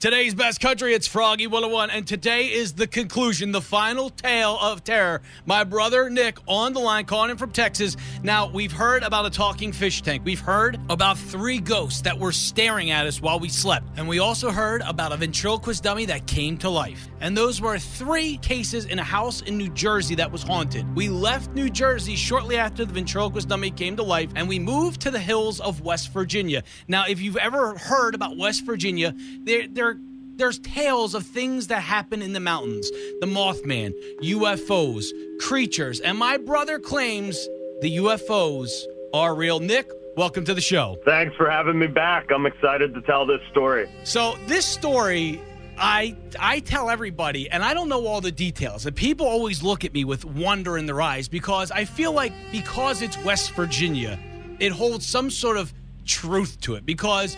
Today's best country, it's Froggy 101, and today is the conclusion, the final tale of terror. My brother Nick on the line, calling in from Texas. Now, we've heard about a talking fish tank. We've heard about three ghosts that were staring at us while we slept. And we also heard about a ventriloquist dummy that came to life. And those were three cases in a house in New Jersey that was haunted. We left New Jersey shortly after the ventriloquist dummy came to life, and we moved to the hills of West Virginia. Now, if you've ever heard about West Virginia, they're, they're there's tales of things that happen in the mountains the Mothman, UFOs, creatures, and my brother claims the UFOs are real. Nick, welcome to the show. Thanks for having me back. I'm excited to tell this story. So, this story. I I tell everybody, and I don't know all the details, and people always look at me with wonder in their eyes because I feel like because it's West Virginia, it holds some sort of truth to it. Because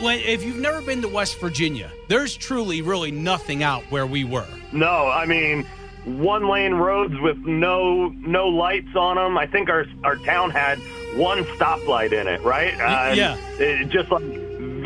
when, if you've never been to West Virginia, there's truly, really nothing out where we were. No, I mean, one lane roads with no no lights on them. I think our our town had one stoplight in it, right? Uh, yeah. It, just like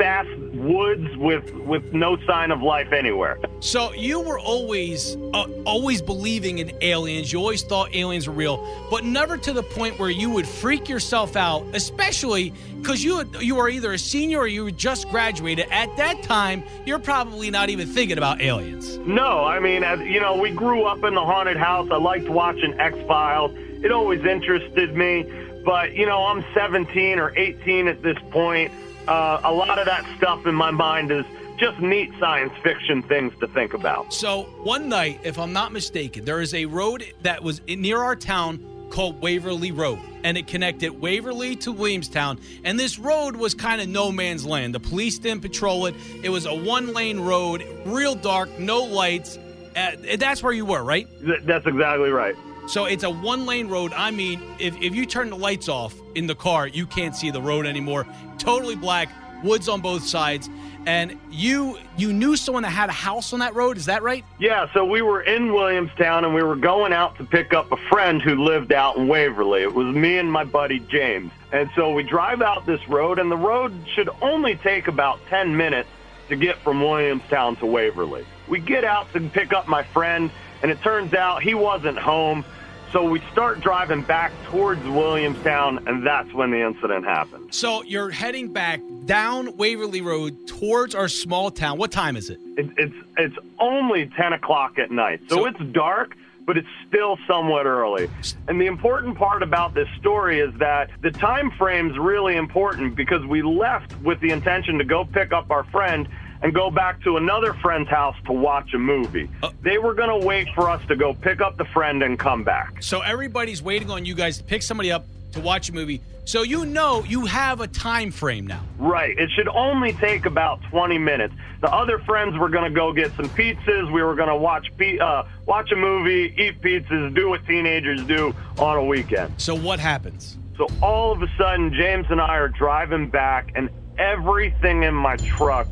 vast woods with with no sign of life anywhere. So you were always uh, always believing in aliens. You always thought aliens were real, but never to the point where you would freak yourself out, especially because you you were either a senior or you just graduated. At that time, you're probably not even thinking about aliens. No, I mean, as you know, we grew up in the haunted house. I liked watching X Files. It always interested me. But you know, I'm 17 or 18 at this point uh, a lot of that stuff in my mind is just neat science fiction things to think about. So one night, if I'm not mistaken, there is a road that was near our town called Waverly Road, and it connected Waverly to Williamstown. And this road was kind of no man's land. The police didn't patrol it. It was a one-lane road, real dark, no lights. Uh, that's where you were, right? That's exactly right. So it's a one lane road. I mean, if, if you turn the lights off in the car, you can't see the road anymore. Totally black, woods on both sides. And you you knew someone that had a house on that road, is that right? Yeah, so we were in Williamstown and we were going out to pick up a friend who lived out in Waverly. It was me and my buddy James. And so we drive out this road and the road should only take about 10 minutes to get from Williamstown to Waverly. We get out to pick up my friend and it turns out he wasn't home. So we start driving back towards Williamstown, and that's when the incident happened. So you're heading back down Waverly Road towards our small town. What time is it? it it's it's only ten o'clock at night, so, so it's dark but it's still somewhat early. And the important part about this story is that the time frame's really important because we left with the intention to go pick up our friend and go back to another friend's house to watch a movie. Uh, they were going to wait for us to go pick up the friend and come back. So everybody's waiting on you guys to pick somebody up to watch a movie. So you know you have a time frame now. Right. It should only take about 20 minutes. The other friends were going to go get some pizzas. We were going to watch uh, watch a movie, eat pizzas, do what teenagers do on a weekend. So what happens? So all of a sudden, James and I are driving back, and everything in my truck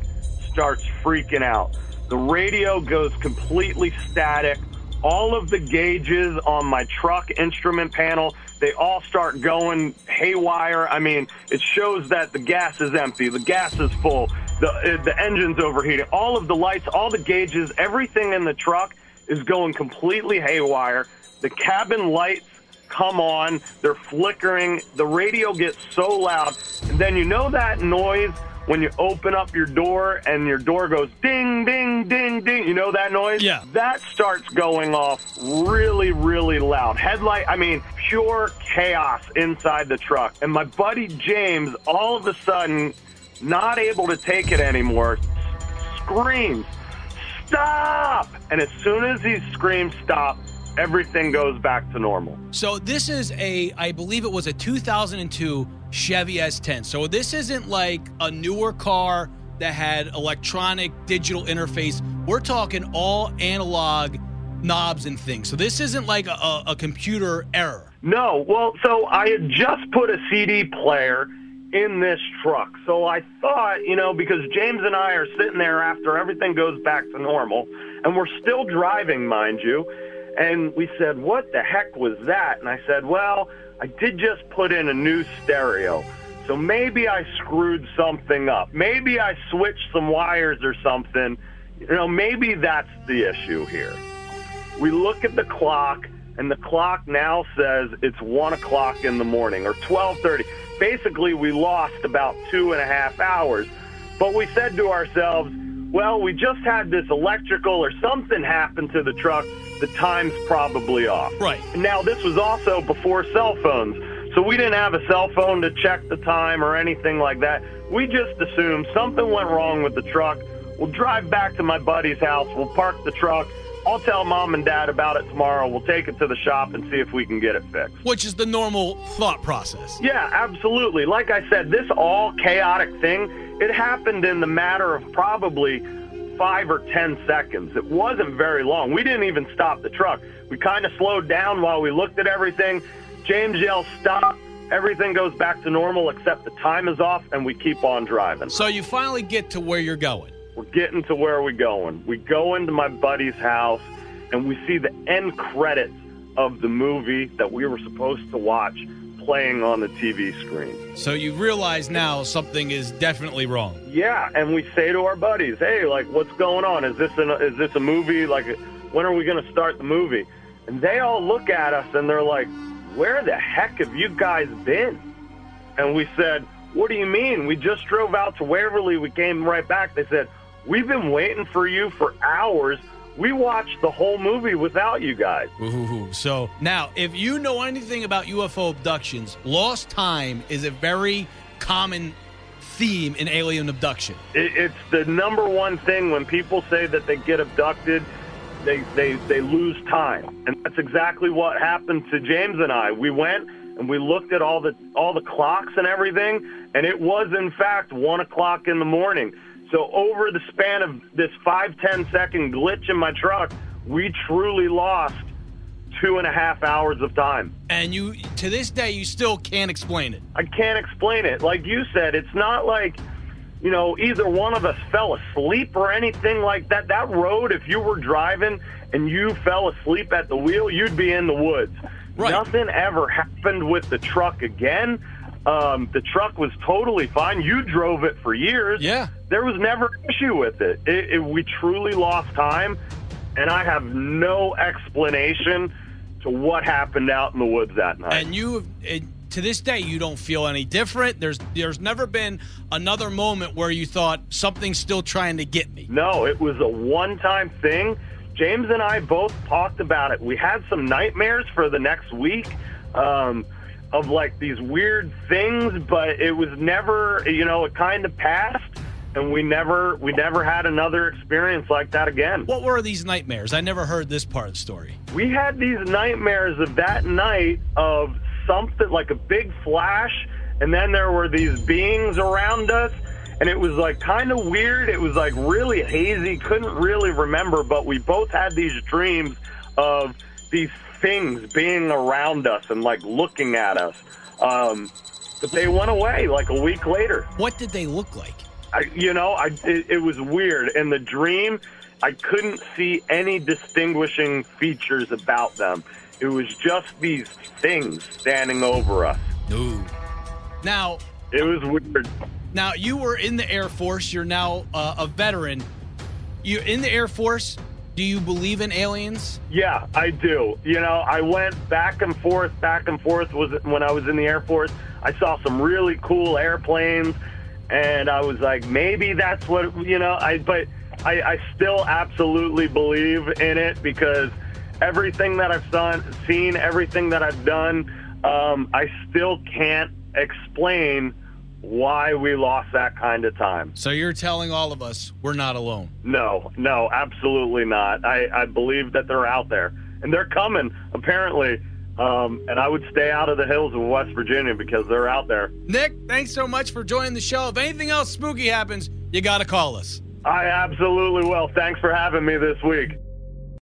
starts freaking out. The radio goes completely static. All of the gauges on my truck instrument panel, they all start going haywire. I mean, it shows that the gas is empty, the gas is full, the uh, the engine's overheating. All of the lights, all the gauges, everything in the truck is going completely haywire. The cabin lights come on, they're flickering. The radio gets so loud. And then you know that noise when you open up your door and your door goes ding, ding, ding, ding. You know that noise? Yeah. That starts going off really, really loud. Headlight, I mean, pure chaos inside the truck. And my buddy James, all of a sudden, not able to take it anymore, screams, Stop! And as soon as he screams stop, everything goes back to normal. So this is a, I believe it was a 2002 Chevy S10. So this isn't like a newer car that had electronic digital interface. We're talking all analog knobs and things. So this isn't like a, a computer error. No. Well, so I had just put a CD player in this truck. So I thought, you know, because James and I are sitting there after everything goes back to normal, and we're still driving, mind you. And we said, what the heck was that? And I said, well, I did just put in a new stereo. So maybe I screwed something up. Maybe I switched some wires or something. You know, maybe that's the issue here. We look at the clock, and the clock now says it's one o'clock in the morning or twelve thirty. Basically, we lost about two and a half hours. But we said to ourselves, well, we just had this electrical or something happen to the truck. The time's probably off. Right. Now, this was also before cell phones. So we didn't have a cell phone to check the time or anything like that. We just assumed something went wrong with the truck. We'll drive back to my buddy's house. We'll park the truck. I'll tell mom and dad about it tomorrow. We'll take it to the shop and see if we can get it fixed. Which is the normal thought process. Yeah, absolutely. Like I said, this all chaotic thing, it happened in the matter of probably five or ten seconds. It wasn't very long. We didn't even stop the truck. We kind of slowed down while we looked at everything. James yells, stop. Everything goes back to normal except the time is off and we keep on driving. So you finally get to where you're going. We're getting to where we're going. We go into my buddy's house and we see the end credits of the movie that we were supposed to watch playing on the TV screen. So you realize now something is definitely wrong. Yeah, and we say to our buddies, "Hey, like, what's going on? Is this an, is this a movie? Like, when are we going to start the movie?" And they all look at us and they're like, "Where the heck have you guys been?" And we said, "What do you mean? We just drove out to Waverly. We came right back." They said, "We've been waiting for you for hours." We watched the whole movie without you guys. Ooh, so now, if you know anything about UFO abductions, lost time is a very common theme in alien abduction. It, it's the number one thing when people say that they get abducted, they, they, they lose time. And that's exactly what happened to James and I. We went and we looked at all the, all the clocks and everything, and it was, in fact, 1 o'clock in the morning. So over the span of this five ten second glitch in my truck, we truly lost two and a half hours of time. And you, to this day, you still can't explain it. I can't explain it. Like you said, it's not like, you know, either one of us fell asleep or anything like that. That road, if you were driving and you fell asleep at the wheel, you'd be in the woods. Right. Nothing ever happened with the truck again. Um, the truck was totally fine. You drove it for years. Yeah. There was never an issue with it. It, it. We truly lost time, and I have no explanation to what happened out in the woods that night. And you, it, to this day, you don't feel any different. There's, there's never been another moment where you thought something's still trying to get me. No, it was a one-time thing. James and I both talked about it. We had some nightmares for the next week. Um, of like these weird things, but it was never, you know, it kind of passed and we never we never had another experience like that again. What were these nightmares? I never heard this part of the story. We had these nightmares of that night of something like a big flash and then there were these beings around us and it was like kind of weird. It was like really hazy, couldn't really remember, but we both had these dreams of these things being around us and like looking at us. Um, but they went away like a week later. What did they look like? I, you know, I it, it was weird. In the dream, I couldn't see any distinguishing features about them. It was just these things standing over us. Ooh. Now, It was weird. now you were in the Air Force. You're now uh, a veteran. You're in the Air Force. Do you believe in aliens? Yeah, I do. You know, I went back and forth, back and forth. Was when I was in the Air Force. I saw some really cool airplanes, and I was like, maybe that's what you know. I but I, I still absolutely believe in it because everything that I've done, seen, everything that I've done, um, I still can't explain why we lost that kind of time. So you're telling all of us we're not alone. No, no, absolutely not. I, I believe that they're out there and they're coming apparently. Um, and I would stay out of the hills of West Virginia because they're out there. Nick, thanks so much for joining the show. If anything else spooky happens, you got to call us. I absolutely will. Thanks for having me this week.